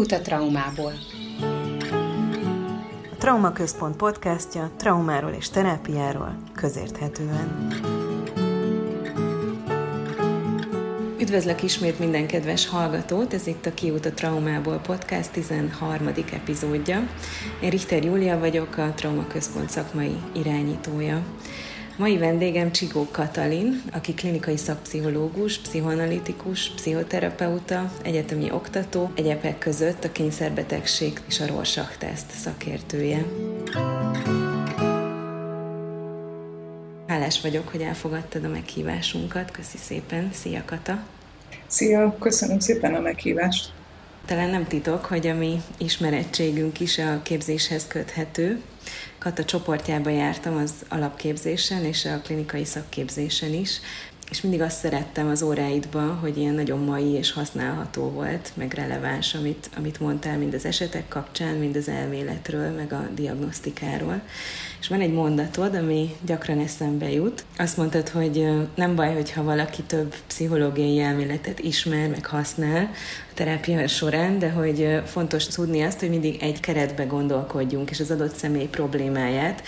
Kiút a traumából. A Trauma Központ podcastja traumáról és terápiáról közérthetően. Üdvözlök ismét minden kedves hallgatót, ez itt a Kiút a Traumából podcast 13. epizódja. Én Richter Júlia vagyok, a Trauma Központ szakmai irányítója. Mai vendégem Csigó Katalin, aki klinikai szakpszichológus, pszichoanalitikus, pszichoterapeuta, egyetemi oktató, egyebek között a kényszerbetegség és a Rorschach teszt szakértője. Hálás vagyok, hogy elfogadtad a meghívásunkat. Köszi szépen. Szia, Kata! Szia, köszönöm szépen a meghívást! Talán nem titok, hogy a mi ismerettségünk is a képzéshez köthető. Kata csoportjába jártam az alapképzésen és a klinikai szakképzésen is, és mindig azt szerettem az óráidban, hogy ilyen nagyon mai és használható volt, meg releváns, amit, amit mondtál, mind az esetek kapcsán, mind az elméletről, meg a diagnosztikáról. És van egy mondatod, ami gyakran eszembe jut. Azt mondtad, hogy nem baj, hogyha valaki több pszichológiai elméletet ismer, meg használ a terápia során, de hogy fontos tudni azt, hogy mindig egy keretbe gondolkodjunk, és az adott személy problémáját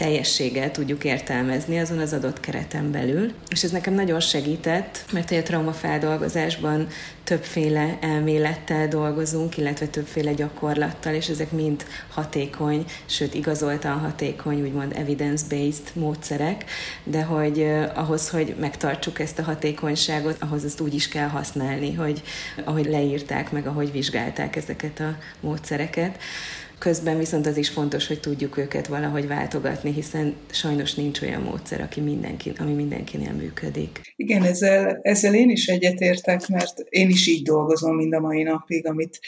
teljességgel tudjuk értelmezni azon az adott kereten belül. És ez nekem nagyon segített, mert a traumafeldolgozásban többféle elmélettel dolgozunk, illetve többféle gyakorlattal, és ezek mind hatékony, sőt igazoltan hatékony, úgymond evidence-based módszerek, de hogy ahhoz, hogy megtartsuk ezt a hatékonyságot, ahhoz ezt úgy is kell használni, hogy ahogy leírták meg, ahogy vizsgálták ezeket a módszereket. Közben viszont az is fontos, hogy tudjuk őket valahogy váltogatni, hiszen sajnos nincs olyan módszer, aki mindenki, ami mindenkinél működik. Igen, ezzel, ezzel én is egyetértek, mert én is így dolgozom mind a mai napig, amit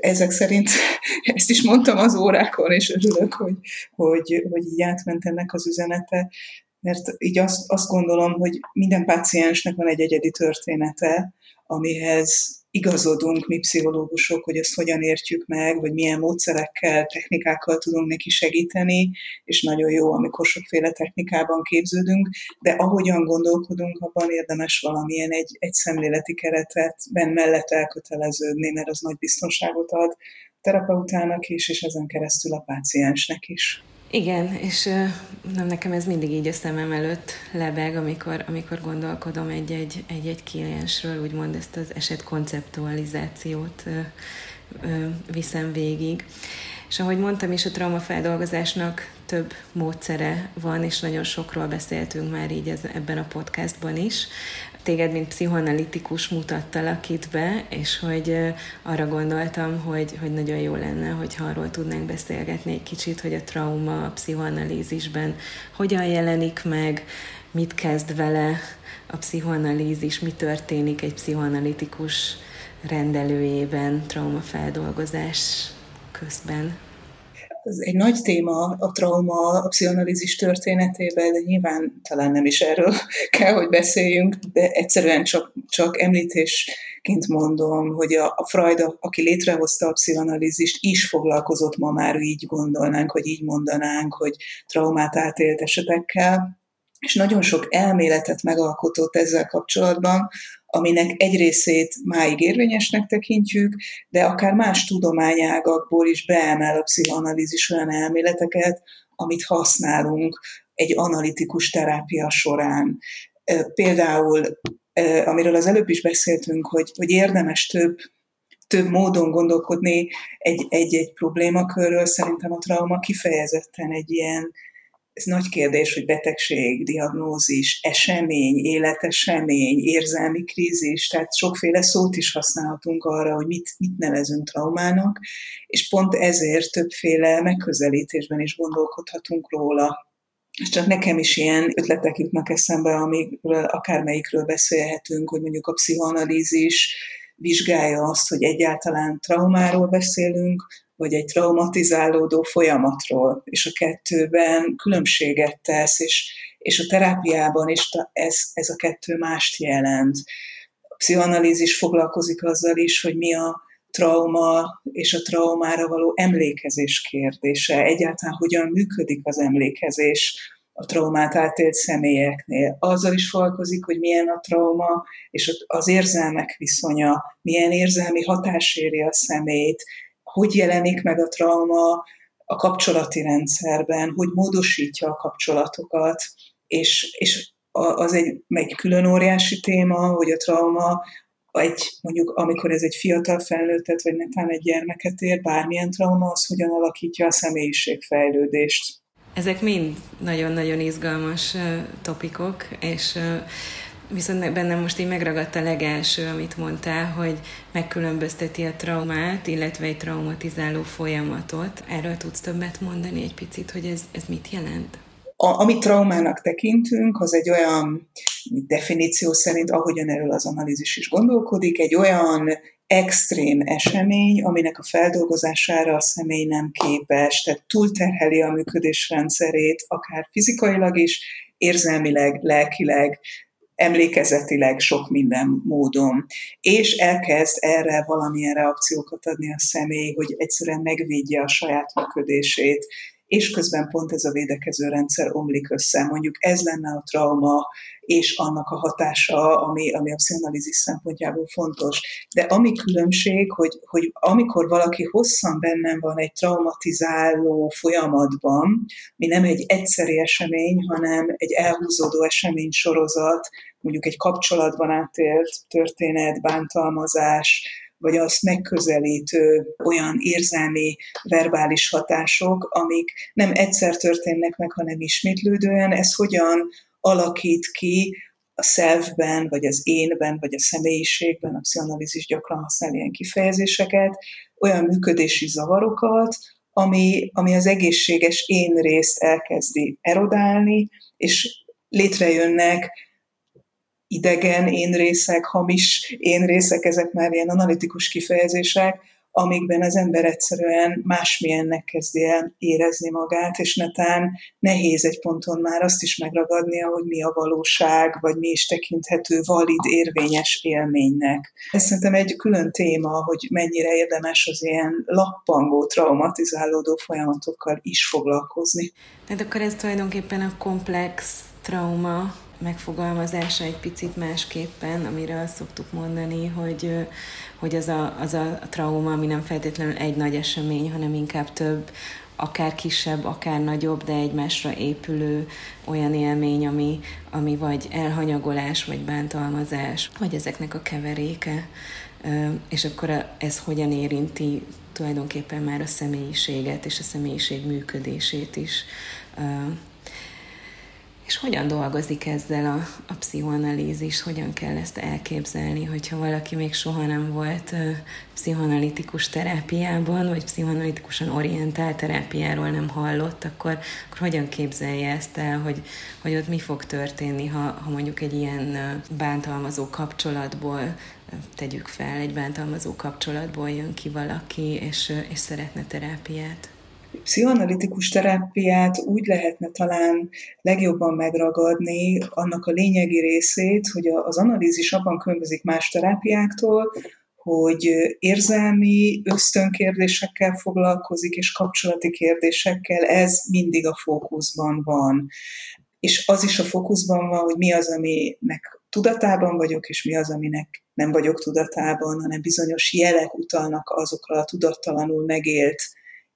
ezek szerint ezt is mondtam az órákon, és örülök, hogy, hogy, hogy így átment ennek az üzenete, mert így azt, azt gondolom, hogy minden páciensnek van egy egyedi története, amihez igazodunk mi pszichológusok, hogy ezt hogyan értjük meg, vagy milyen módszerekkel, technikákkal tudunk neki segíteni, és nagyon jó, amikor sokféle technikában képződünk, de ahogyan gondolkodunk, abban érdemes valamilyen egy, egy szemléleti keretet ben mellett elköteleződni, mert az nagy biztonságot ad terapeutának is, és ezen keresztül a páciensnek is. Igen, és nem, nekem ez mindig így a szemem előtt lebeg, amikor, amikor gondolkodom egy-egy, egy-egy kliensről, úgymond ezt az eset konceptualizációt viszem végig. És ahogy mondtam is, a traumafeldolgozásnak több módszere van, és nagyon sokról beszéltünk már így ez, ebben a podcastban is téged, mint pszichoanalitikus mutattalak itt be, és hogy arra gondoltam, hogy, hogy nagyon jó lenne, hogyha arról tudnánk beszélgetni egy kicsit, hogy a trauma a pszichoanalízisben hogyan jelenik meg, mit kezd vele a pszichoanalízis, mi történik egy pszichoanalitikus rendelőjében, traumafeldolgozás közben ez egy nagy téma a trauma, a pszichoanalízis történetében, de nyilván talán nem is erről kell, hogy beszéljünk, de egyszerűen csak, csak említésként mondom, hogy a, a Freud, aki létrehozta a pszichoanalízist, is foglalkozott ma már így gondolnánk, hogy így mondanánk, hogy traumát átélt esetekkel, és nagyon sok elméletet megalkotott ezzel kapcsolatban, aminek egy részét máig érvényesnek tekintjük, de akár más tudományágakból is beemel a pszichoanalízis olyan elméleteket, amit használunk egy analitikus terápia során. Például, amiről az előbb is beszéltünk, hogy, hogy érdemes több több módon gondolkodni egy-egy problémakörről, szerintem a trauma kifejezetten egy ilyen ez nagy kérdés, hogy betegség, diagnózis, esemény, életesemény, érzelmi krízis, tehát sokféle szót is használhatunk arra, hogy mit, mit nevezünk traumának, és pont ezért többféle megközelítésben is gondolkodhatunk róla. És csak nekem is ilyen ötletek jutnak eszembe, amikről akármelyikről beszélhetünk, hogy mondjuk a pszichoanalízis vizsgálja azt, hogy egyáltalán traumáról beszélünk, vagy egy traumatizálódó folyamatról, és a kettőben különbséget tesz, és, és a terápiában is ez, ez a kettő mást jelent. A pszichoanalízis foglalkozik azzal is, hogy mi a trauma és a traumára való emlékezés kérdése, egyáltalán hogyan működik az emlékezés a traumát átélt személyeknél. Azzal is foglalkozik, hogy milyen a trauma, és az érzelmek viszonya, milyen érzelmi hatás éri a szemét, hogy jelenik meg a trauma a kapcsolati rendszerben, hogy módosítja a kapcsolatokat, és, és az egy, egy külön óriási téma, hogy a trauma egy, mondjuk amikor ez egy fiatal felnőttet, vagy netán egy gyermeket ér, bármilyen trauma, az hogyan alakítja a személyiségfejlődést. Ezek mind nagyon-nagyon izgalmas topikok, és viszont bennem most így megragadt a legelső, amit mondtál, hogy megkülönbözteti a traumát, illetve egy traumatizáló folyamatot. Erről tudsz többet mondani egy picit, hogy ez, ez mit jelent? A, amit traumának tekintünk, az egy olyan definíció szerint, ahogyan erről az analízis is gondolkodik, egy olyan extrém esemény, aminek a feldolgozására a személy nem képes, tehát túlterheli a működésrendszerét, akár fizikailag is, érzelmileg, lelkileg, emlékezetileg sok minden módon, és elkezd erre valamilyen reakciókat adni a személy, hogy egyszerűen megvédje a saját működését, és közben pont ez a védekező rendszer omlik össze. Mondjuk ez lenne a trauma, és annak a hatása, ami, ami a pszichoanalízis szempontjából fontos. De ami különbség, hogy, hogy amikor valaki hosszan bennem van egy traumatizáló folyamatban, mi nem egy egyszeri esemény, hanem egy elhúzódó esemény sorozat, mondjuk egy kapcsolatban átélt történet, bántalmazás, vagy azt megközelítő olyan érzelmi, verbális hatások, amik nem egyszer történnek meg, hanem ismétlődően, ez hogyan alakít ki a szelvben, vagy az énben, vagy a személyiségben, a pszichoanalízis gyakran használ ilyen kifejezéseket, olyan működési zavarokat, ami, ami az egészséges én részt elkezdi erodálni, és létrejönnek idegen én részek, hamis én részek, ezek már ilyen analitikus kifejezések, amikben az ember egyszerűen másmilyennek kezdi el érezni magát, és netán nehéz egy ponton már azt is megragadnia, hogy mi a valóság, vagy mi is tekinthető valid, érvényes élménynek. Ez szerintem egy külön téma, hogy mennyire érdemes az ilyen lappangó, traumatizálódó folyamatokkal is foglalkozni. Tehát akkor ez tulajdonképpen a komplex trauma megfogalmazása egy picit másképpen, amire azt szoktuk mondani, hogy, hogy az, a, az a trauma, ami nem feltétlenül egy nagy esemény, hanem inkább több, akár kisebb, akár nagyobb, de egymásra épülő olyan élmény, ami, ami vagy elhanyagolás, vagy bántalmazás, vagy ezeknek a keveréke. És akkor ez hogyan érinti tulajdonképpen már a személyiséget és a személyiség működését is és hogyan dolgozik ezzel a, a pszichoanalízis, hogyan kell ezt elképzelni, hogyha valaki még soha nem volt uh, pszichoanalitikus terápiában, vagy pszichoanalitikusan orientált terápiáról nem hallott, akkor, akkor hogyan képzelje ezt el, hogy, hogy ott mi fog történni, ha, ha mondjuk egy ilyen bántalmazó kapcsolatból tegyük fel, egy bántalmazó kapcsolatból jön ki valaki, és, és szeretne terápiát pszichoanalitikus terápiát úgy lehetne talán legjobban megragadni annak a lényegi részét, hogy az analízis abban különbözik más terápiáktól, hogy érzelmi ösztönkérdésekkel foglalkozik, és kapcsolati kérdésekkel, ez mindig a fókuszban van. És az is a fókuszban van, hogy mi az, aminek tudatában vagyok, és mi az, aminek nem vagyok tudatában, hanem bizonyos jelek utalnak azokra a tudattalanul megélt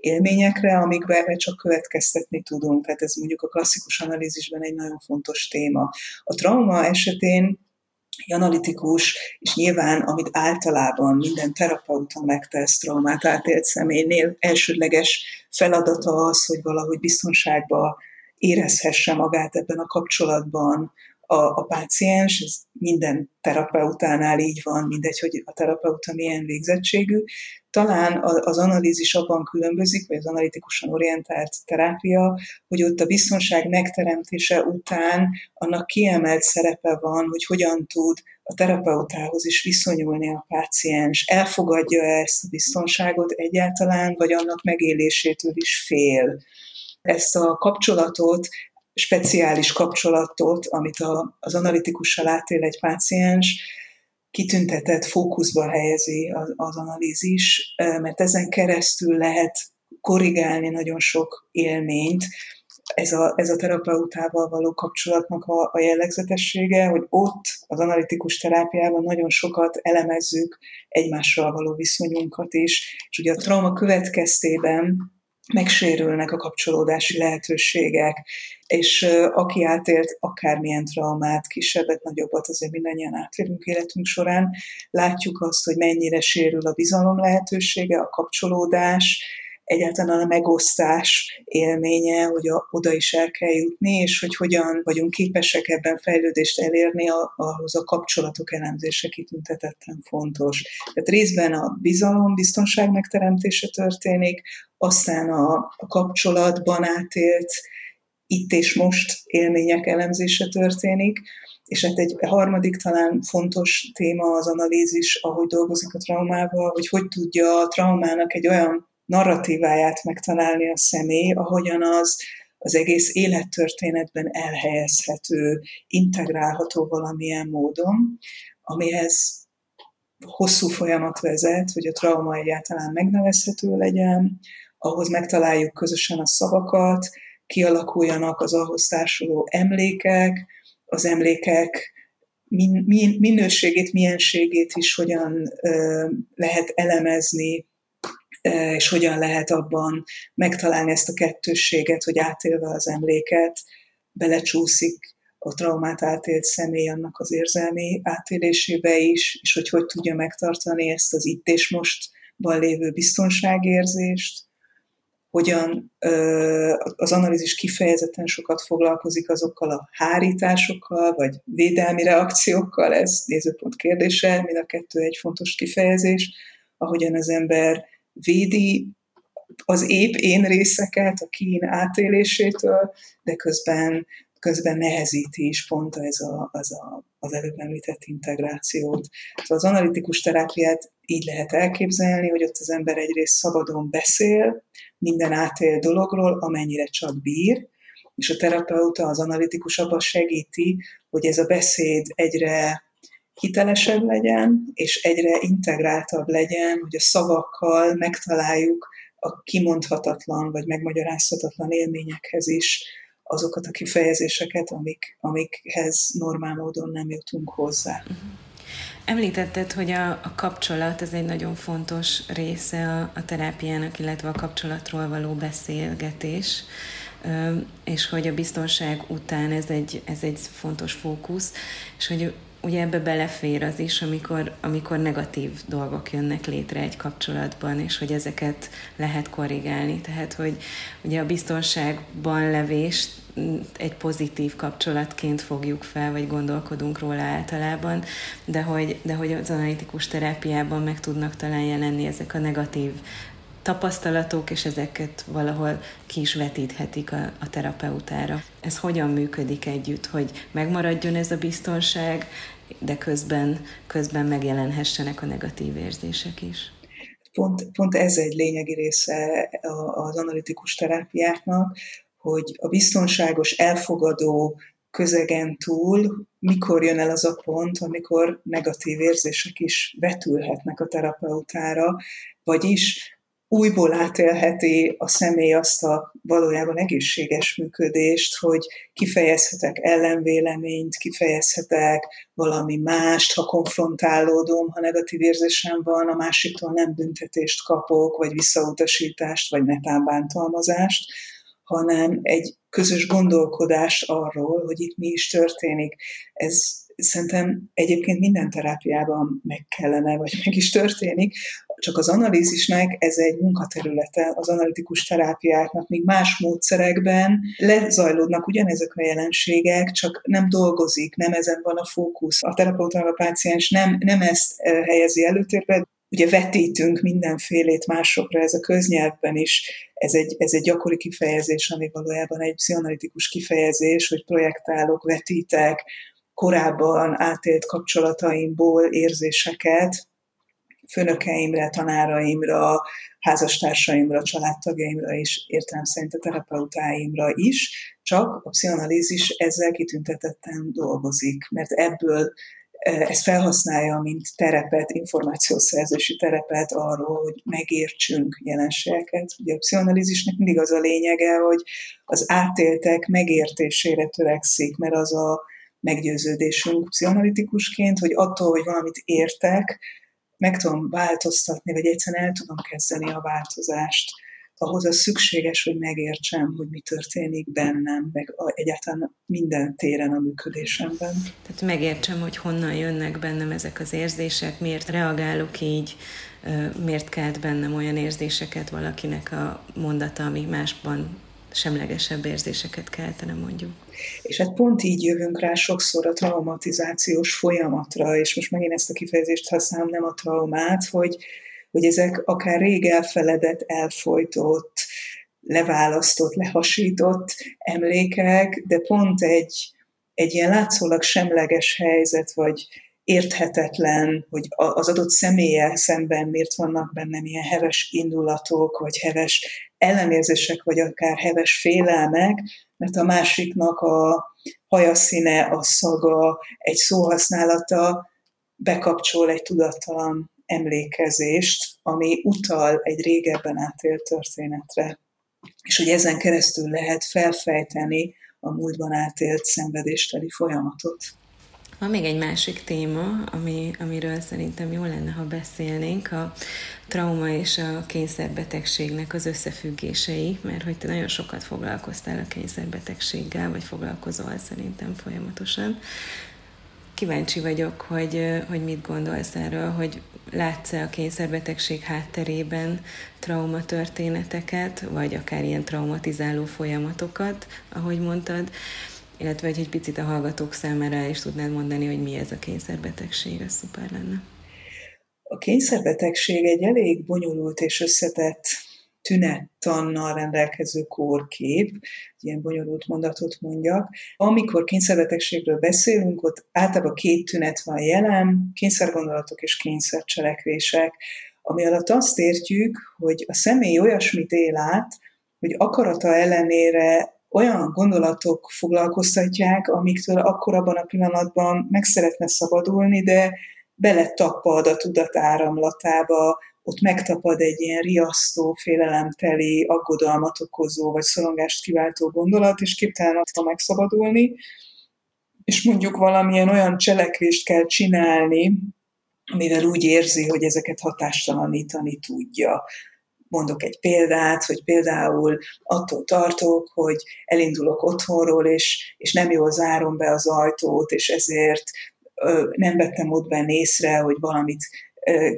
élményekre, amikbe csak következtetni tudunk. Tehát ez mondjuk a klasszikus analízisben egy nagyon fontos téma. A trauma esetén analitikus, és nyilván, amit általában minden terapeuta megtesz traumát átélt személynél, elsődleges feladata az, hogy valahogy biztonságba érezhesse magát ebben a kapcsolatban a, a páciens, ez minden terapeutánál így van, mindegy, hogy a terapeuta milyen végzettségű. Talán az analízis abban különbözik, vagy az analitikusan orientált terápia, hogy ott a biztonság megteremtése után annak kiemelt szerepe van, hogy hogyan tud a terapeutához is viszonyulni a páciens, elfogadja ezt a biztonságot egyáltalán, vagy annak megélésétől is fél? Ezt a kapcsolatot speciális kapcsolatot, amit a, az analitikussal átél egy páciens, kitüntetett fókuszba helyezi az, az analízis, mert ezen keresztül lehet korrigálni nagyon sok élményt, ez a, ez a terapeutával való kapcsolatnak a, a jellegzetessége, hogy ott az analitikus terápiában nagyon sokat elemezzük egymással való viszonyunkat is, és ugye a trauma következtében megsérülnek a kapcsolódási lehetőségek, és aki átélt akármilyen traumát, kisebbet, nagyobbat, azért mindannyian átélünk életünk során, látjuk azt, hogy mennyire sérül a bizalom lehetősége, a kapcsolódás, egyáltalán a megosztás élménye, hogy a, oda is el kell jutni, és hogy hogyan vagyunk képesek ebben fejlődést elérni, ahhoz a kapcsolatok elemzése kitüntetetten fontos. Tehát részben a bizalom, biztonság megteremtése történik, aztán a, a kapcsolatban átélt itt és most élmények elemzése történik, és hát egy harmadik talán fontos téma az analízis, ahogy dolgozik a traumával, hogy hogy tudja a traumának egy olyan narratíváját megtalálni a személy, ahogyan az az egész élettörténetben elhelyezhető, integrálható valamilyen módon, amihez hosszú folyamat vezet, hogy a trauma egyáltalán megnevezhető legyen, ahhoz megtaláljuk közösen a szavakat, kialakuljanak az ahhoz társuló emlékek, az emlékek min, min, minőségét, mienségét is hogyan ö, lehet elemezni, és hogyan lehet abban megtalálni ezt a kettősséget, hogy átélve az emléket, belecsúszik a traumát átélt személy annak az érzelmi átélésébe is, és hogy hogy tudja megtartani ezt az itt és mostban lévő biztonságérzést, hogyan az analízis kifejezetten sokat foglalkozik azokkal a hárításokkal, vagy védelmi reakciókkal, ez nézőpont kérdése, mind a kettő egy fontos kifejezés, ahogyan az ember védi az épp én részeket a kín átélésétől, de közben, közben nehezíti is pont ez a, az, a, az előbb említett integrációt. Szóval az analitikus terápiát így lehet elképzelni, hogy ott az ember egyrészt szabadon beszél minden átél dologról, amennyire csak bír, és a terapeuta, az analitikus abban segíti, hogy ez a beszéd egyre hitelesebb legyen, és egyre integráltabb legyen, hogy a szavakkal megtaláljuk a kimondhatatlan vagy megmagyarázhatatlan élményekhez is azokat a kifejezéseket, amik, amikhez normál módon nem jutunk hozzá. Uh-huh. Említetted, hogy a, a kapcsolat ez egy nagyon fontos része a, a terápiának, illetve a kapcsolatról való beszélgetés, és hogy a biztonság után ez egy, ez egy fontos fókusz, és hogy ugye ebbe belefér az is, amikor, amikor negatív dolgok jönnek létre egy kapcsolatban, és hogy ezeket lehet korrigálni. Tehát, hogy ugye a biztonságban levést egy pozitív kapcsolatként fogjuk fel, vagy gondolkodunk róla általában, de hogy, de hogy az analitikus terápiában meg tudnak talán jelenni ezek a negatív tapasztalatok, és ezeket valahol ki is vetíthetik a, a terapeutára. Ez hogyan működik együtt, hogy megmaradjon ez a biztonság, de közben, közben megjelenhessenek a negatív érzések is. Pont, pont ez egy lényegi része az analitikus terápiáknak, hogy a biztonságos, elfogadó közegen túl mikor jön el az a pont, amikor negatív érzések is vetülhetnek a terapeutára, vagyis újból átélheti a személy azt a valójában egészséges működést, hogy kifejezhetek ellenvéleményt, kifejezhetek valami mást, ha konfrontálódom, ha negatív érzésem van, a másiktól nem büntetést kapok, vagy visszautasítást, vagy netánbántalmazást, hanem egy közös gondolkodás arról, hogy itt mi is történik. Ez szerintem egyébként minden terápiában meg kellene, vagy meg is történik, csak az analízisnek ez egy munkaterülete, az analitikus terápiáknak, még más módszerekben lezajlódnak ugyanezek a jelenségek, csak nem dolgozik, nem ezen van a fókusz. A terapeuta a páciens nem, nem ezt eh, helyezi előtérbe, ugye vetítünk mindenfélét másokra, ez a köznyelvben is, ez egy, ez egy gyakori kifejezés, ami valójában egy pszichoanalitikus kifejezés, hogy projektálok, vetítek, korábban átélt kapcsolataimból érzéseket főnökeimre, tanáraimra, házastársaimra, családtagjaimra és értelem szerint a terapeutáimra is, csak a pszichoanalízis ezzel kitüntetetten dolgozik, mert ebből ezt felhasználja, mint terepet, információszerzési terepet arról, hogy megértsünk jelenségeket. Ugye a pszichoanalízisnek mindig az a lényege, hogy az átéltek megértésére törekszik, mert az a meggyőződésünk pszichoanalitikusként, hogy attól, hogy valamit értek, meg tudom változtatni, vagy egyszerűen el tudom kezdeni a változást ahhoz az szükséges, hogy megértsem, hogy mi történik bennem, meg egyáltalán minden téren a működésemben. Tehát megértsem, hogy honnan jönnek bennem ezek az érzések, miért reagálok így, miért kelt bennem olyan érzéseket valakinek a mondata, ami másban semlegesebb érzéseket keltene mondjuk. És hát pont így jövünk rá sokszor a traumatizációs folyamatra, és most megint ezt a kifejezést használom, nem a traumát, hogy, hogy ezek akár rég elfeledett, elfolytott, leválasztott, lehasított emlékek, de pont egy, egy ilyen látszólag semleges helyzet, vagy érthetetlen, hogy az adott személye szemben miért vannak bennem ilyen heves indulatok, vagy heves ellenérzések, vagy akár heves félelmek, mert a másiknak a hajaszíne, a szaga, egy szóhasználata bekapcsol egy tudattalan emlékezést, ami utal egy régebben átélt történetre. És hogy ezen keresztül lehet felfejteni a múltban átélt szenvedésteli folyamatot. Van még egy másik téma, ami, amiről szerintem jó lenne, ha beszélnénk, a trauma és a kényszerbetegségnek az összefüggései, mert hogy te nagyon sokat foglalkoztál a kényszerbetegséggel, vagy foglalkozol szerintem folyamatosan. Kíváncsi vagyok, hogy, hogy mit gondolsz erről, hogy látsz-e a kényszerbetegség hátterében traumatörténeteket, vagy akár ilyen traumatizáló folyamatokat, ahogy mondtad, illetve hogy egy picit a hallgatók számára is tudnád mondani, hogy mi ez a kényszerbetegség, ez szuper lenne. A kényszerbetegség egy elég bonyolult és összetett tünettannal rendelkező kórkép, ilyen bonyolult mondatot mondjak. Amikor kényszerbetegségről beszélünk, ott általában két tünet van jelen, kényszergondolatok és kényszercselekvések, ami alatt azt értjük, hogy a személy olyasmit él át, hogy akarata ellenére olyan gondolatok foglalkoztatják, amiktől akkor abban a pillanatban meg szeretne szabadulni, de beletapad a tudat áramlatába, ott megtapad egy ilyen riasztó, félelemteli, aggodalmat okozó, vagy szorongást kiváltó gondolat, és képtelen attól megszabadulni, és mondjuk valamilyen olyan cselekvést kell csinálni, amivel úgy érzi, hogy ezeket hatástalanítani tudja. Mondok egy példát, hogy például attól tartok, hogy elindulok otthonról, és, és nem jól zárom be az ajtót, és ezért nem vettem ott benne észre, hogy valamit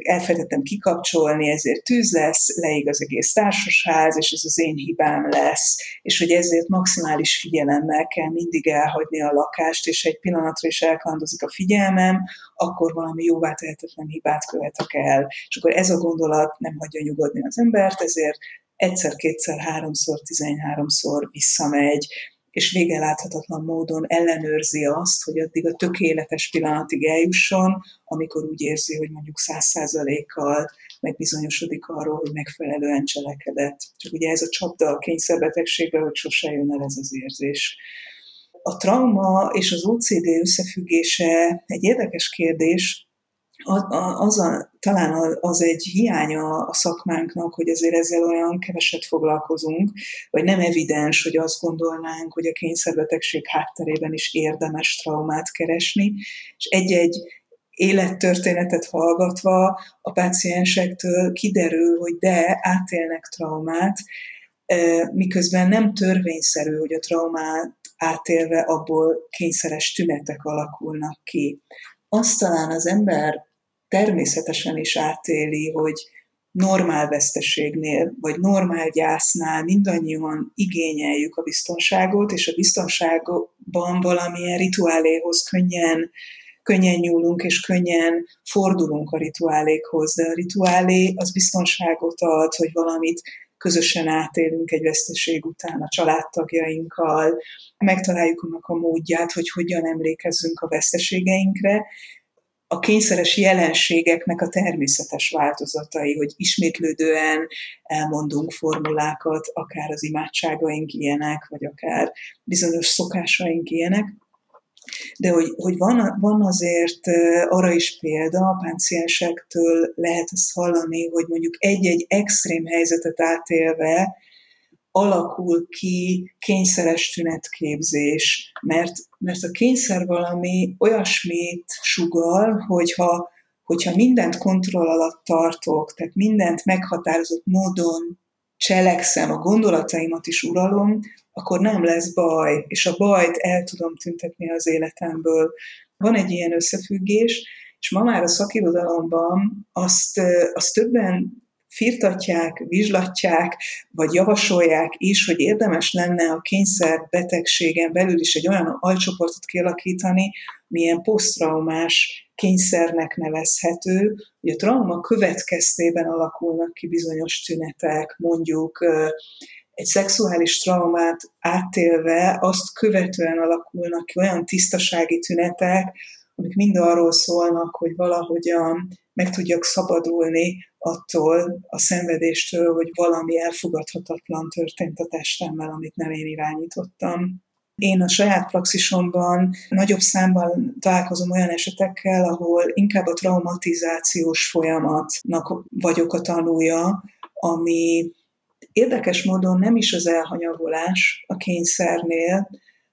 elfelejtettem kikapcsolni, ezért tűz lesz, leég az egész társasház, és ez az én hibám lesz, és hogy ezért maximális figyelemmel kell mindig elhagyni a lakást, és egy pillanatra is elkalandozik a figyelmem, akkor valami jóvá tehetetlen hibát követek el. És akkor ez a gondolat nem hagyja nyugodni az embert, ezért egyszer, kétszer, háromszor, tizenháromszor visszamegy, és végeláthatatlan módon ellenőrzi azt, hogy addig a tökéletes pillanatig eljusson, amikor úgy érzi, hogy mondjuk száz százalékkal megbizonyosodik arról, hogy megfelelően cselekedett. Csak ugye ez a csapda a kényszerbetegségbe, hogy sose jön el ez az érzés. A trauma és az OCD összefüggése egy érdekes kérdés, az a, talán az egy hiánya a szakmánknak, hogy azért ezzel olyan keveset foglalkozunk, vagy nem evidens, hogy azt gondolnánk, hogy a kényszerbetegség hátterében is érdemes traumát keresni, és egy-egy élettörténetet hallgatva a páciensektől kiderül, hogy de átélnek traumát, miközben nem törvényszerű, hogy a traumát átélve abból kényszeres tünetek alakulnak ki. Azt talán az ember természetesen is átéli, hogy normál veszteségnél, vagy normál gyásznál mindannyian igényeljük a biztonságot, és a biztonságban valamilyen rituáléhoz könnyen, könnyen nyúlunk, és könnyen fordulunk a rituálékhoz, de a rituálé az biztonságot ad, hogy valamit közösen átélünk egy veszteség után a családtagjainkkal, megtaláljuk annak a módját, hogy hogyan emlékezzünk a veszteségeinkre, a kényszeres jelenségeknek a természetes változatai, hogy ismétlődően elmondunk formulákat, akár az imádságaink ilyenek, vagy akár bizonyos szokásaink ilyenek. De hogy, hogy van, van azért arra is példa, a páciensektől lehet ezt hallani, hogy mondjuk egy-egy extrém helyzetet átélve alakul ki kényszeres tünetképzés, mert, mert a kényszer valami olyasmit sugal, hogyha, hogyha mindent kontroll alatt tartok, tehát mindent meghatározott módon cselekszem, a gondolataimat is uralom, akkor nem lesz baj, és a bajt el tudom tüntetni az életemből. Van egy ilyen összefüggés, és ma már a szakirodalomban azt, azt többen firtatják, vizslatják, vagy javasolják is, hogy érdemes lenne a kényszer betegségen belül is egy olyan alcsoportot kialakítani, milyen posztraumás kényszernek nevezhető, hogy a trauma következtében alakulnak ki bizonyos tünetek, mondjuk egy szexuális traumát átélve azt követően alakulnak ki olyan tisztasági tünetek, amik mind arról szólnak, hogy valahogyan meg tudjak szabadulni attól a szenvedéstől, hogy valami elfogadhatatlan történt a testemmel, amit nem én irányítottam. Én a saját praxisomban nagyobb számban találkozom olyan esetekkel, ahol inkább a traumatizációs folyamatnak vagyok a tanúja, ami érdekes módon nem is az elhanyagolás a kényszernél,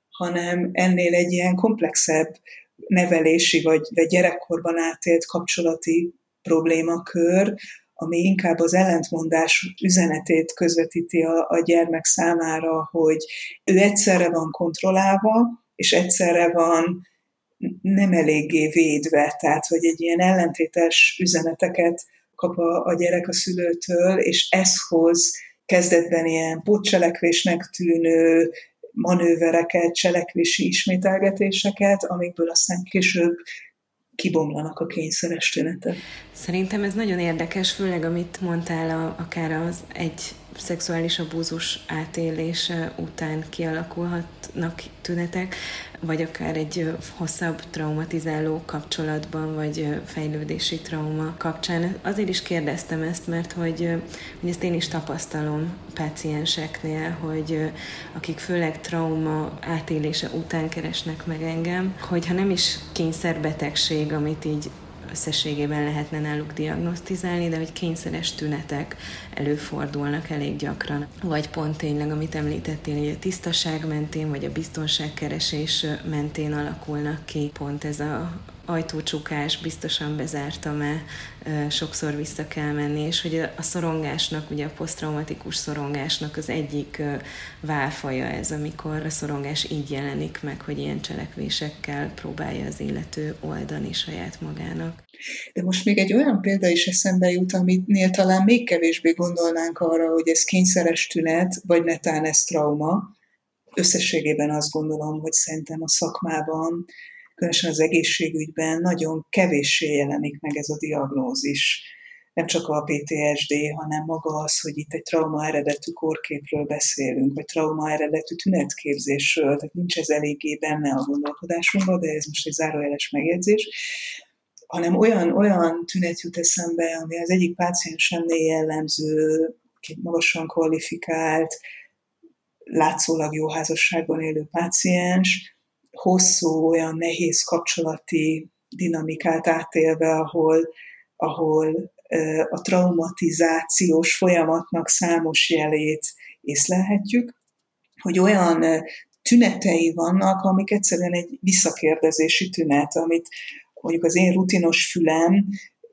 hanem ennél egy ilyen komplexebb nevelési vagy, vagy gyerekkorban átélt kapcsolati problémakör, ami inkább az ellentmondás üzenetét közvetíti a, a gyermek számára, hogy ő egyszerre van kontrollálva, és egyszerre van nem eléggé védve, tehát hogy egy ilyen ellentétes üzeneteket kap a, a gyerek a szülőtől, és ez hoz kezdetben ilyen pótcselekvésnek tűnő manővereket, cselekvési ismételgetéseket, amikből aztán később kibomlanak a kényszeres tünetek. Szerintem ez nagyon érdekes, főleg amit mondtál, a, akár az egy szexuális abúzus átélése után kialakulhatnak tünetek, vagy akár egy hosszabb traumatizáló kapcsolatban, vagy fejlődési trauma kapcsán. Azért is kérdeztem ezt, mert hogy, hogy ezt én is tapasztalom pácienseknél, hogy akik főleg trauma átélése után keresnek meg engem, hogyha nem is kényszerbetegség, amit így összességében lehetne náluk diagnosztizálni, de hogy kényszeres tünetek előfordulnak elég gyakran. Vagy pont tényleg, amit említettél, hogy a tisztaság mentén, vagy a biztonságkeresés mentén alakulnak ki pont ez a ajtócsukás, biztosan bezártam-e, sokszor vissza kell menni, és hogy a szorongásnak, ugye a posztraumatikus szorongásnak az egyik válfaja ez, amikor a szorongás így jelenik meg, hogy ilyen cselekvésekkel próbálja az illető oldani saját magának. De most még egy olyan példa is eszembe jut, aminél talán még kevésbé gondolnánk arra, hogy ez kényszeres tünet, vagy netán ez trauma. Összességében azt gondolom, hogy szerintem a szakmában különösen az egészségügyben nagyon kevéssé jelenik meg ez a diagnózis. Nem csak a PTSD, hanem maga az, hogy itt egy trauma eredetű korképről beszélünk, vagy trauma eredetű tünetképzésről, tehát nincs ez eléggé benne a gondolkodásunkban, de ez most egy zárójeles megjegyzés hanem olyan, olyan tünet jut eszembe, ami az egyik páciensemnél jellemző, egy magasan kvalifikált, látszólag jó házasságban élő páciens, hosszú, olyan nehéz kapcsolati dinamikát átélve, ahol, ahol a traumatizációs folyamatnak számos jelét észlelhetjük, hogy olyan tünetei vannak, amik egyszerűen egy visszakérdezési tünet, amit mondjuk az én rutinos fülem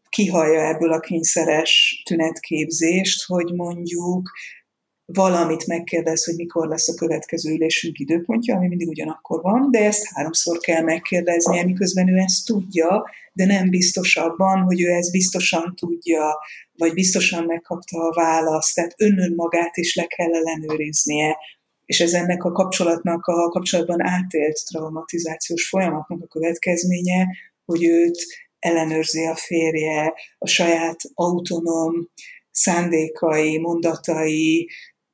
kihallja ebből a kényszeres tünetképzést, hogy mondjuk valamit megkérdez, hogy mikor lesz a következő ülésünk időpontja, ami mindig ugyanakkor van, de ezt háromszor kell megkérdezni, miközben ő ezt tudja, de nem biztos abban, hogy ő ezt biztosan tudja, vagy biztosan megkapta a választ, tehát önön magát is le kell ellenőriznie, és ez ennek a kapcsolatnak, a kapcsolatban átélt traumatizációs folyamatnak a következménye, hogy őt ellenőrzi a férje, a saját autonóm szándékai, mondatai,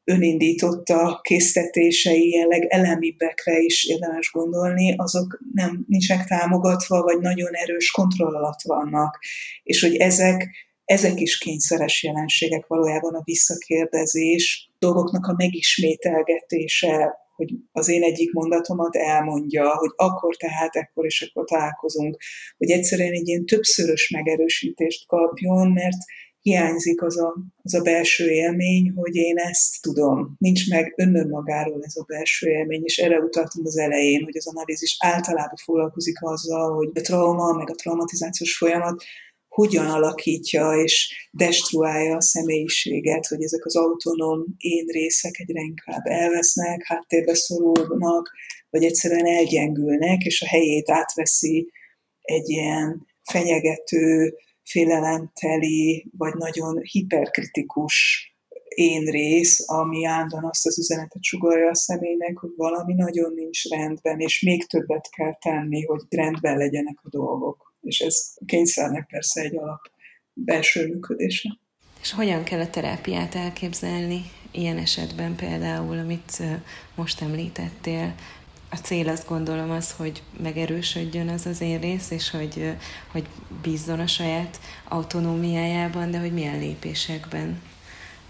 önindította késztetései, jelleg elemibbekre is érdemes gondolni, azok nem nincsenek támogatva, vagy nagyon erős kontroll alatt vannak. És hogy ezek, ezek is kényszeres jelenségek valójában a visszakérdezés, dolgoknak a megismételgetése, hogy az én egyik mondatomat elmondja, hogy akkor tehát, ekkor és akkor találkozunk, hogy egyszerűen egy ilyen többszörös megerősítést kapjon, mert hiányzik az a, az a belső élmény, hogy én ezt tudom. Nincs meg önmagáról ez a belső élmény, és erre utaltam az elején, hogy az analízis általában foglalkozik azzal, hogy a trauma, meg a traumatizációs folyamat hogyan alakítja és destruálja a személyiséget, hogy ezek az autonóm én részek egyre inkább elvesznek, háttérbe szorulnak, vagy egyszerűen elgyengülnek, és a helyét átveszi egy ilyen fenyegető, félelemteli, vagy nagyon hiperkritikus én rész, ami állandóan azt az üzenetet sugalja a személynek, hogy valami nagyon nincs rendben, és még többet kell tenni, hogy rendben legyenek a dolgok. És ez kényszernek persze egy alap belső működése. És hogyan kell a terápiát elképzelni ilyen esetben például, amit most említettél? A cél azt gondolom az, hogy megerősödjön az az én rész, és hogy, hogy bízzon a saját autonómiájában, de hogy milyen lépésekben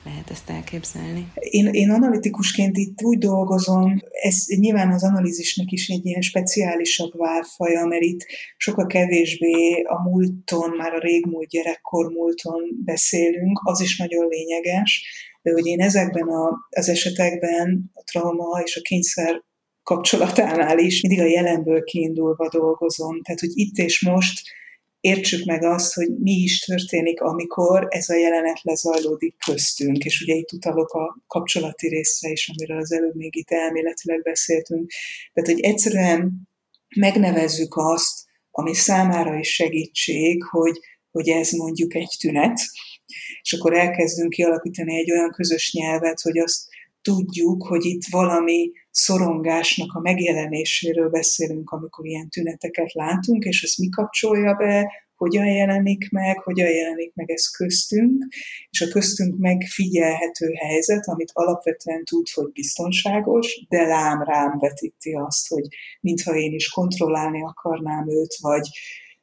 lehet ezt elképzelni? Én, én analitikusként itt úgy dolgozom, ez nyilván az analízisnek is egy ilyen speciálisabb válfaja, mert itt sokkal kevésbé a múlton, már a régmúlt gyerekkor múlton beszélünk, az is nagyon lényeges, de hogy én ezekben a, az esetekben a trauma és a kényszer kapcsolatánál is mindig a jelenből kiindulva dolgozom. Tehát, hogy itt és most értsük meg azt, hogy mi is történik, amikor ez a jelenet lezajlódik köztünk. És ugye itt utalok a kapcsolati részre is, amiről az előbb még itt elméletileg beszéltünk. Tehát, hogy egyszerűen megnevezzük azt, ami számára is segítség, hogy, hogy ez mondjuk egy tünet, és akkor elkezdünk kialakítani egy olyan közös nyelvet, hogy azt tudjuk, hogy itt valami szorongásnak a megjelenéséről beszélünk, amikor ilyen tüneteket látunk, és ezt mi kapcsolja be, hogyan jelenik meg, hogyan jelenik meg ez köztünk, és a köztünk megfigyelhető helyzet, amit alapvetően tud, hogy biztonságos, de lám rám vetíti azt, hogy mintha én is kontrollálni akarnám őt, vagy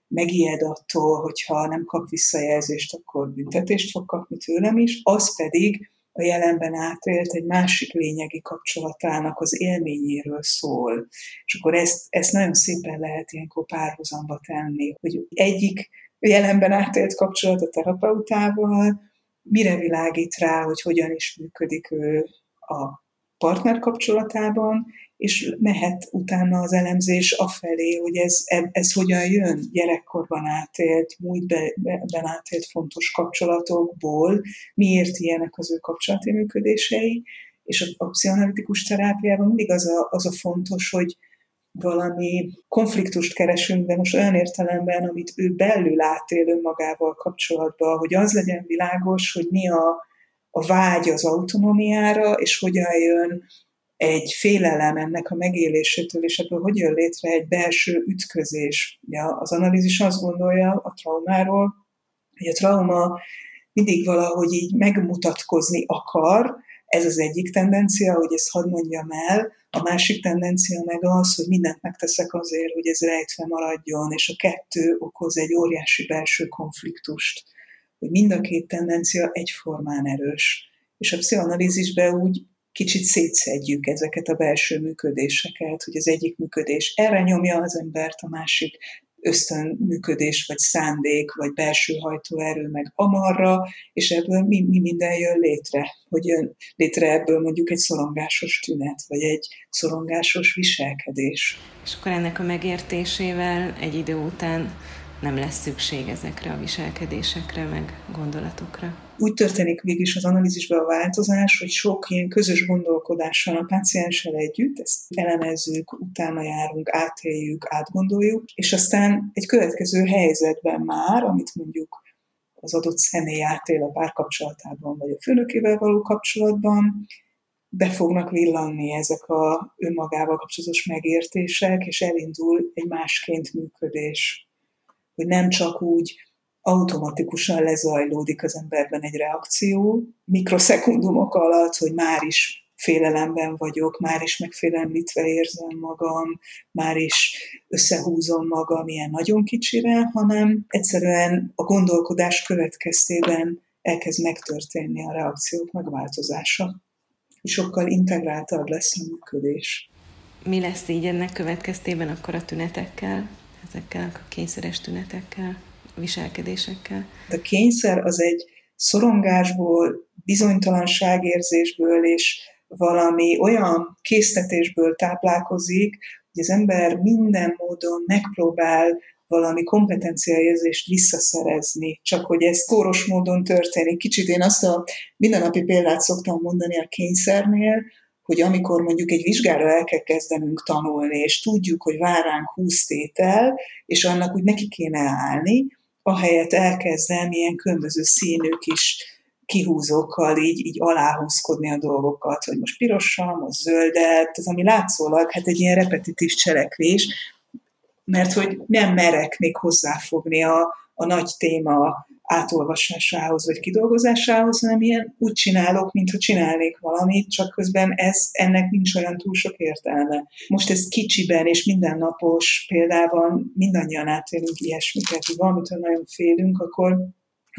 megijed attól, hogyha nem kap visszajelzést, akkor büntetést fog kapni tőlem is, az pedig a jelenben átélt egy másik lényegi kapcsolatának az élményéről szól. És akkor ezt, ezt nagyon szépen lehet ilyenkor párhuzamba tenni, hogy egyik jelenben átélt kapcsolat a terapeutával, mire világít rá, hogy hogyan is működik ő a partner kapcsolatában, és mehet utána az elemzés afelé, hogy ez, ez hogyan jön? Gyerekkorban átélt, múltban átélt fontos kapcsolatokból, miért ilyenek az ő kapcsolati működései, és a, a pszichoanalitikus terápiában mindig az a, az a fontos, hogy valami konfliktust keresünk, de most olyan értelemben, amit ő belül átél önmagával kapcsolatban, hogy az legyen világos, hogy mi a, a vágy az autonómiára, és hogyan jön egy félelem ennek a megélésétől, és ebből hogy jön létre egy belső ütközés. Ja, az analízis azt gondolja a traumáról, hogy a trauma mindig valahogy így megmutatkozni akar, ez az egyik tendencia, hogy ezt hadd mondjam el, a másik tendencia meg az, hogy mindent megteszek azért, hogy ez rejtve maradjon, és a kettő okoz egy óriási belső konfliktust, hogy mind a két tendencia egyformán erős. És a pszichoanalízisben úgy kicsit szétszedjük ezeket a belső működéseket, hogy az egyik működés erre nyomja az embert, a másik ösztön működés, vagy szándék, vagy belső hajtóerő, meg amarra, és ebből mi, mi minden jön létre. Hogy jön létre ebből mondjuk egy szorongásos tünet, vagy egy szorongásos viselkedés. És akkor ennek a megértésével egy idő után nem lesz szükség ezekre a viselkedésekre, meg gondolatokra. Úgy történik végig az analízisben a változás, hogy sok ilyen közös gondolkodás van a pácienssel együtt, ezt elemezzük, utána járunk, átéljük, átgondoljuk, és aztán egy következő helyzetben már, amit mondjuk az adott személy átél a párkapcsolatában, vagy a főnökével való kapcsolatban, be fognak villanni ezek a önmagával kapcsolatos megértések, és elindul egy másként működés hogy nem csak úgy automatikusan lezajlódik az emberben egy reakció, mikroszekundumok alatt, hogy már is félelemben vagyok, már is megfélemlítve érzem magam, már is összehúzom magam ilyen nagyon kicsire, hanem egyszerűen a gondolkodás következtében elkezd megtörténni a reakciók megváltozása. hogy sokkal integráltabb lesz a működés. Mi lesz így ennek következtében akkor a tünetekkel, ezekkel a kényszeres tünetekkel, viselkedésekkel? A kényszer az egy szorongásból, bizonytalanságérzésből és valami olyan késztetésből táplálkozik, hogy az ember minden módon megpróbál valami kompetenciaérzést visszaszerezni, csak hogy ez kóros módon történik. Kicsit én azt a mindennapi példát szoktam mondani a kényszernél, hogy amikor mondjuk egy vizsgára el kell kezdenünk tanulni, és tudjuk, hogy vár ránk 20 tétel, és annak úgy neki kéne állni, ahelyett elkezdem ilyen különböző színű kis kihúzókkal így, így aláhúzkodni a dolgokat, hogy most pirossal, most zöldet, az ami látszólag hát egy ilyen repetitív cselekvés, mert hogy nem merek még hozzáfogni a, a nagy téma átolvasásához vagy kidolgozásához, hanem ilyen úgy csinálok, mintha csinálnék valamit, csak közben ez, ennek nincs olyan túl sok értelme. Most ez kicsiben és mindennapos példában mindannyian átélünk ilyesmiket, hogy valamitől nagyon félünk, akkor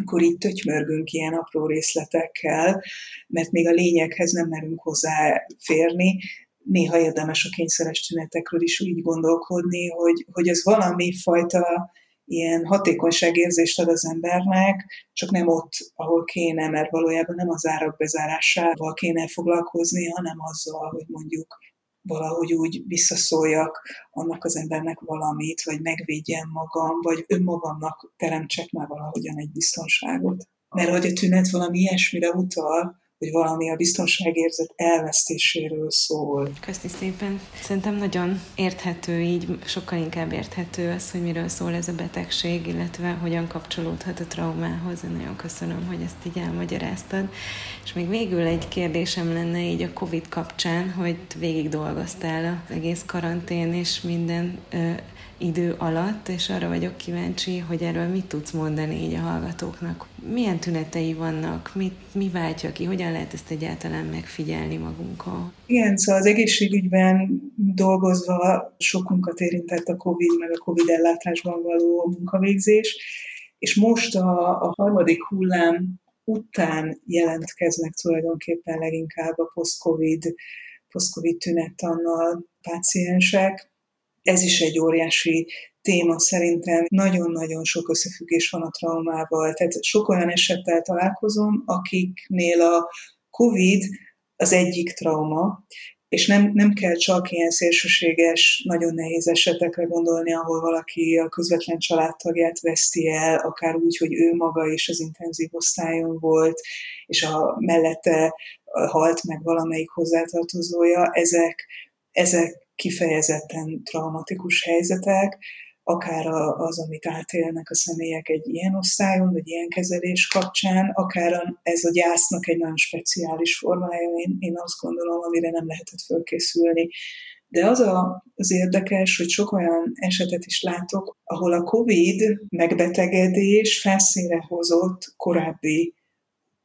akkor így tötymörgünk ilyen apró részletekkel, mert még a lényeghez nem merünk hozzáférni, néha érdemes a kényszeres tünetekről is úgy gondolkodni, hogy, hogy ez valami fajta ilyen hatékonyságérzést ad az embernek, csak nem ott, ahol kéne, mert valójában nem az árak bezárásával kéne foglalkozni, hanem azzal, hogy mondjuk valahogy úgy visszaszóljak annak az embernek valamit, vagy megvédjem magam, vagy önmagamnak teremtsek már valahogyan egy biztonságot. Mert hogy a tünet valami ilyesmire utal, hogy valami a biztonságérzet elvesztéséről szól. Köszönöm szépen. Szerintem nagyon érthető így, sokkal inkább érthető az, hogy miről szól ez a betegség, illetve hogyan kapcsolódhat a traumához. Én nagyon köszönöm, hogy ezt így elmagyaráztad. És még végül egy kérdésem lenne így a Covid kapcsán, hogy végig dolgoztál az egész karantén és minden idő alatt, és arra vagyok kíváncsi, hogy erről mit tudsz mondani így a hallgatóknak. Milyen tünetei vannak, mit, mi váltja ki, hogyan lehet ezt egyáltalán megfigyelni magunkon? Igen, szóval az egészségügyben dolgozva sokunkat érintett a COVID, meg a COVID ellátásban való munkavégzés, és most a, a harmadik hullám után jelentkeznek tulajdonképpen leginkább a post-COVID, post-COVID tünettannal páciensek, ez is egy óriási téma szerintem. Nagyon-nagyon sok összefüggés van a traumával. Tehát sok olyan esettel találkozom, akiknél a COVID az egyik trauma, és nem, nem kell csak ilyen szélsőséges, nagyon nehéz esetekre gondolni, ahol valaki a közvetlen családtagját veszti el, akár úgy, hogy ő maga is az intenzív osztályon volt, és a mellette halt meg valamelyik hozzátartozója. Ezek, ezek kifejezetten traumatikus helyzetek, akár az, amit átélnek a személyek egy ilyen osztályon, vagy ilyen kezelés kapcsán, akár ez a gyásznak egy nagyon speciális formája, én, én azt gondolom, amire nem lehetett fölkészülni. De az a, az érdekes, hogy sok olyan esetet is látok, ahol a COVID megbetegedés felszínre hozott korábbi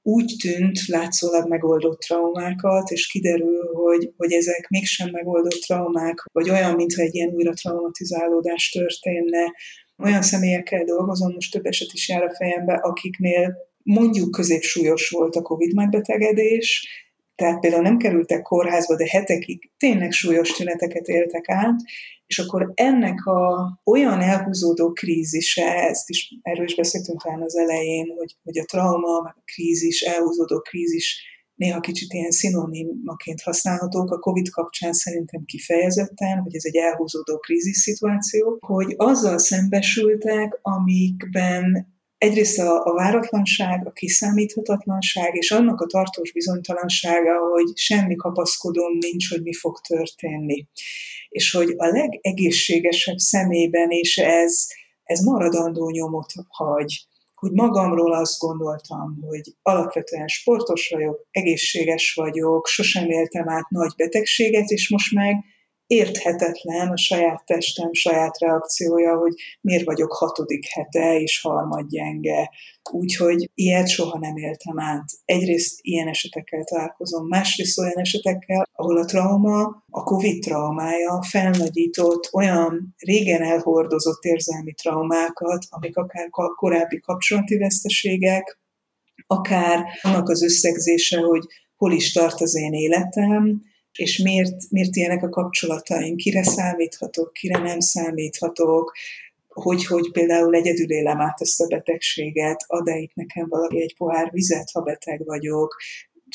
úgy tűnt látszólag megoldott traumákat, és kiderül, hogy, hogy ezek mégsem megoldott traumák, vagy olyan, mintha egy ilyen újra traumatizálódás történne. Olyan személyekkel dolgozom, most több eset is jár a fejembe, akiknél mondjuk középsúlyos volt a COVID megbetegedés, tehát például nem kerültek kórházba, de hetekig tényleg súlyos tüneteket éltek át, és akkor ennek a olyan elhúzódó krízise, ezt is erről is beszéltünk talán az elején, hogy, hogy a trauma, meg a krízis, elhúzódó krízis néha kicsit ilyen szinonimaként használhatók, a COVID kapcsán szerintem kifejezetten, hogy ez egy elhúzódó krízis szituáció, hogy azzal szembesültek, amikben egyrészt a, a váratlanság, a kiszámíthatatlanság, és annak a tartós bizonytalansága, hogy semmi kapaszkodom nincs, hogy mi fog történni. És hogy a legegészségesebb szemében is ez, ez maradandó nyomot hagy hogy magamról azt gondoltam, hogy alapvetően sportos vagyok, egészséges vagyok, sosem éltem át nagy betegséget, és most meg érthetetlen a saját testem, saját reakciója, hogy miért vagyok hatodik hete és harmad gyenge. Úgyhogy ilyet soha nem éltem át. Egyrészt ilyen esetekkel találkozom, másrészt olyan esetekkel, ahol a trauma, a COVID traumája felnagyított olyan régen elhordozott érzelmi traumákat, amik akár korábbi kapcsolati veszteségek, akár annak az összegzése, hogy hol is tart az én életem, és miért, miért ilyenek a kapcsolataim, kire számíthatok, kire nem számíthatok, hogy, hogy például egyedül élem át ezt a betegséget, ad-e itt nekem valaki egy pohár vizet, ha beteg vagyok,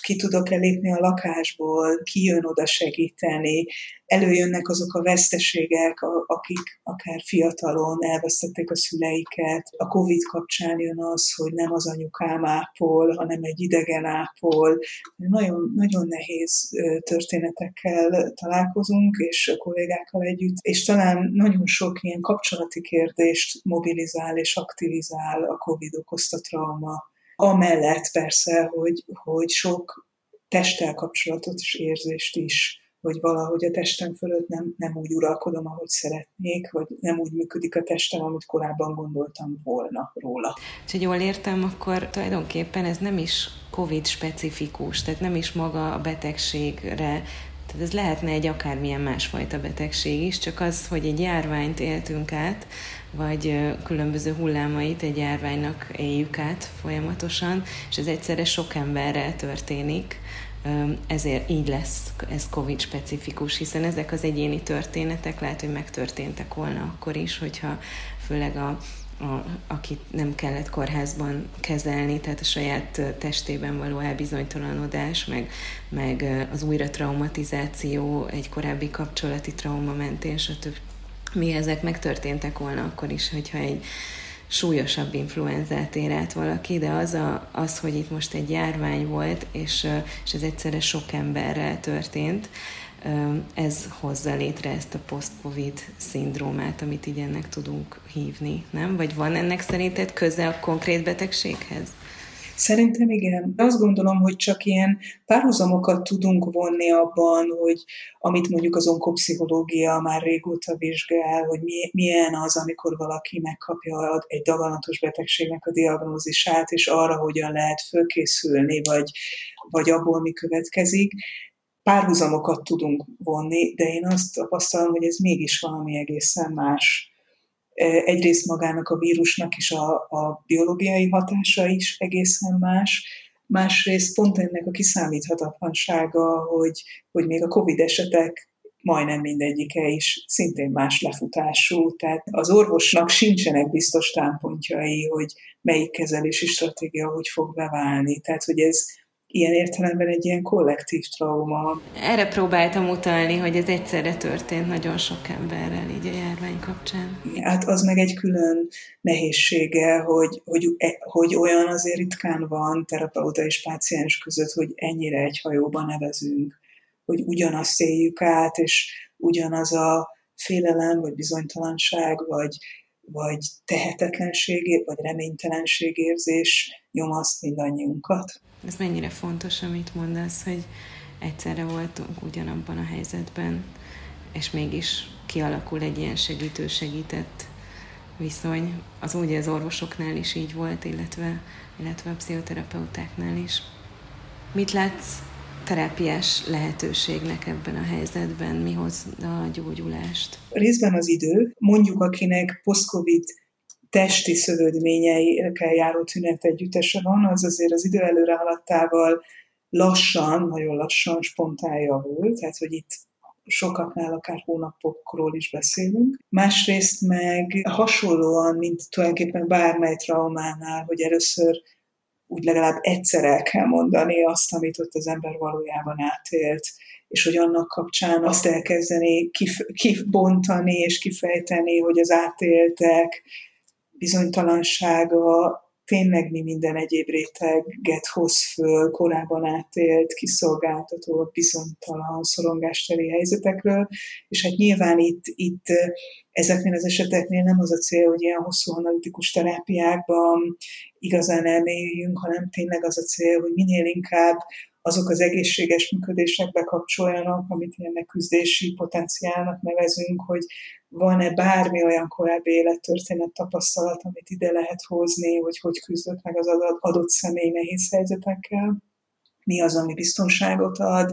ki tudok elépni a lakásból, ki jön oda segíteni, előjönnek azok a veszteségek, akik akár fiatalon elvesztették a szüleiket. A Covid kapcsán jön az, hogy nem az anyukám ápol, hanem egy idegen ápol. Nagyon, nagyon nehéz történetekkel találkozunk, és a kollégákkal együtt, és talán nagyon sok ilyen kapcsolati kérdést mobilizál és aktivizál a Covid okozta trauma Amellett persze, hogy, hogy sok testtel kapcsolatot és érzést is, hogy valahogy a testem fölött nem, nem úgy uralkodom, ahogy szeretnék, vagy nem úgy működik a testem, amit korábban gondoltam volna róla. És hogy jól értem, akkor tulajdonképpen ez nem is COVID specifikus, tehát nem is maga a betegségre tehát ez lehetne egy akármilyen másfajta betegség is, csak az, hogy egy járványt éltünk át, vagy különböző hullámait egy járványnak éljük át folyamatosan, és ez egyszerre sok emberrel történik, ezért így lesz ez COVID specifikus, hiszen ezek az egyéni történetek lehet, hogy megtörténtek volna akkor is, hogyha főleg a, a, akit nem kellett kórházban kezelni, tehát a saját testében való elbizonytalanodás, meg, meg az újra traumatizáció, egy korábbi kapcsolati trauma mentén, stb mi ezek megtörténtek volna akkor is, hogyha egy súlyosabb influenzát ér valaki, de az, a, az, hogy itt most egy járvány volt, és, és ez egyszerre sok emberrel történt, ez hozza létre ezt a post-covid szindrómát, amit így ennek tudunk hívni, nem? Vagy van ennek szerinted köze a konkrét betegséghez? Szerintem igen. Azt gondolom, hogy csak ilyen párhuzamokat tudunk vonni abban, hogy amit mondjuk az onkopszichológia már régóta vizsgál, hogy milyen az, amikor valaki megkapja egy daganatos betegségnek a diagnózisát, és arra hogyan lehet fölkészülni, vagy, vagy abból mi következik párhuzamokat tudunk vonni, de én azt tapasztalom, hogy ez mégis valami egészen más egyrészt magának a vírusnak is a, a biológiai hatása is egészen más, másrészt pont ennek a kiszámíthatatlansága, hogy, hogy még a COVID esetek majdnem mindegyike is szintén más lefutású, tehát az orvosnak sincsenek biztos támpontjai, hogy melyik kezelési stratégia hogy fog beválni. Tehát, hogy ez ilyen értelemben egy ilyen kollektív trauma. Erre próbáltam utalni, hogy ez egyszerre történt nagyon sok emberrel így a járvány kapcsán. Hát az meg egy külön nehézsége, hogy, hogy, e, hogy olyan azért ritkán van terapeuta és páciens között, hogy ennyire egy hajóban nevezünk, hogy ugyanazt éljük át, és ugyanaz a félelem, vagy bizonytalanság, vagy, vagy tehetetlenség, vagy reménytelenségérzés nyomaszt mindannyiunkat. Ez mennyire fontos, amit mondasz, hogy egyszerre voltunk ugyanabban a helyzetben, és mégis kialakul egy ilyen segítő-segített viszony. Az úgy az orvosoknál is így volt, illetve, illetve a pszichoterapeutáknál is. Mit látsz terápiás lehetőségnek ebben a helyzetben? Mi hozza a gyógyulást? Részben az idő. Mondjuk, akinek post-covid testi szövődményeikkel járó tünet együttese van, az azért az idő előre haladtával lassan, nagyon lassan spontán javul, tehát hogy itt sokaknál akár hónapokról is beszélünk. Másrészt meg hasonlóan, mint tulajdonképpen bármely traumánál, hogy először úgy legalább egyszer el kell mondani azt, amit ott az ember valójában átélt, és hogy annak kapcsán azt elkezdeni kif- kibontani és kifejteni, hogy az átéltek, bizonytalansága tényleg mi minden egyéb réteget hoz föl korábban átélt, kiszolgáltató, bizonytalan, szorongásteli helyzetekről, és hát nyilván itt, itt ezeknél az eseteknél nem az a cél, hogy ilyen hosszú analitikus terápiákban igazán elmélyüljünk, hanem tényleg az a cél, hogy minél inkább azok az egészséges működésekbe kapcsoljanak, amit ilyen megküzdési potenciálnak nevezünk, hogy van-e bármi olyan korábbi élettörténet tapasztalat, amit ide lehet hozni, hogy hogy küzdött meg az adott személy nehéz helyzetekkel, mi az, ami biztonságot ad,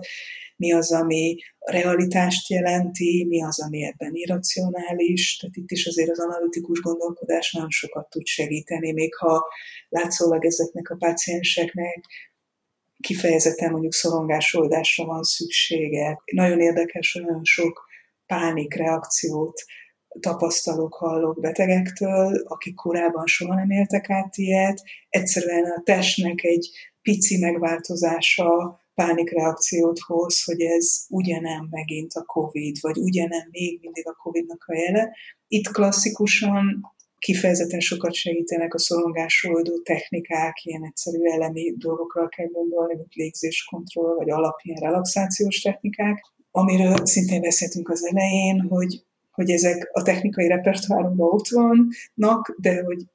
mi az, ami realitást jelenti, mi az, ami ebben irracionális. Tehát itt is azért az analitikus gondolkodás nagyon sokat tud segíteni, még ha látszólag ezeknek a pácienseknek kifejezetten mondjuk szorongásoldásra van szüksége. Nagyon érdekes, hogy nagyon sok pánikreakciót tapasztalok, hallok betegektől, akik korábban soha nem éltek át ilyet. Egyszerűen a testnek egy pici megváltozása pánikreakciót hoz, hogy ez ugyanem megint a COVID, vagy ugyanem még mindig a COVID-nak a jele. Itt klasszikusan kifejezetten sokat segítenek a szorongásoldó technikák, ilyen egyszerű elemi dolgokra kell gondolni, mint légzéskontroll, vagy alapján relaxációs technikák, amiről szintén beszéltünk az elején, hogy, hogy ezek a technikai repertoárunkban ott vannak, de hogy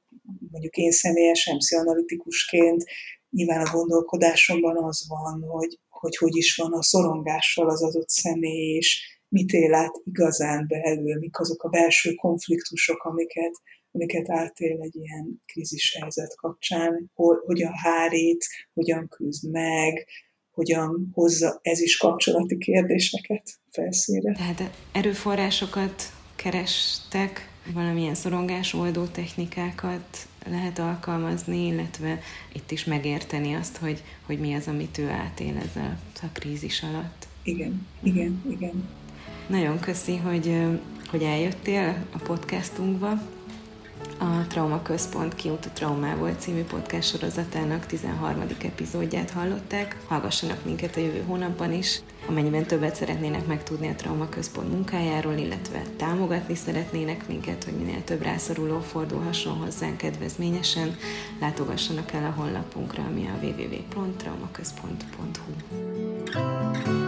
mondjuk én személyesen, pszichoanalitikusként nyilván a gondolkodásomban az van, hogy, hogy hogy is van a szorongással az adott személy, és mit él át igazán belül, mik azok a belső konfliktusok, amiket, amiket átél egy ilyen krízis helyzet kapcsán, hol, hogyan hárít, hogyan küzd meg, hogyan hozza ez is kapcsolati kérdéseket felszínre. Tehát erőforrásokat kerestek, valamilyen szorongásoldó technikákat lehet alkalmazni, illetve itt is megérteni azt, hogy, hogy mi az, amit ő átél ezzel a krízis alatt. Igen, igen, igen. Nagyon köszi, hogy, hogy eljöttél a podcastunkba a Trauma Központ Kiút a Traumából című podcast sorozatának 13. epizódját hallották. Hallgassanak minket a jövő hónapban is. Amennyiben többet szeretnének megtudni a Trauma Központ munkájáról, illetve támogatni szeretnének minket, hogy minél több rászoruló fordulhasson hozzánk kedvezményesen, látogassanak el a honlapunkra, ami a www.traumaközpont.hu. thank you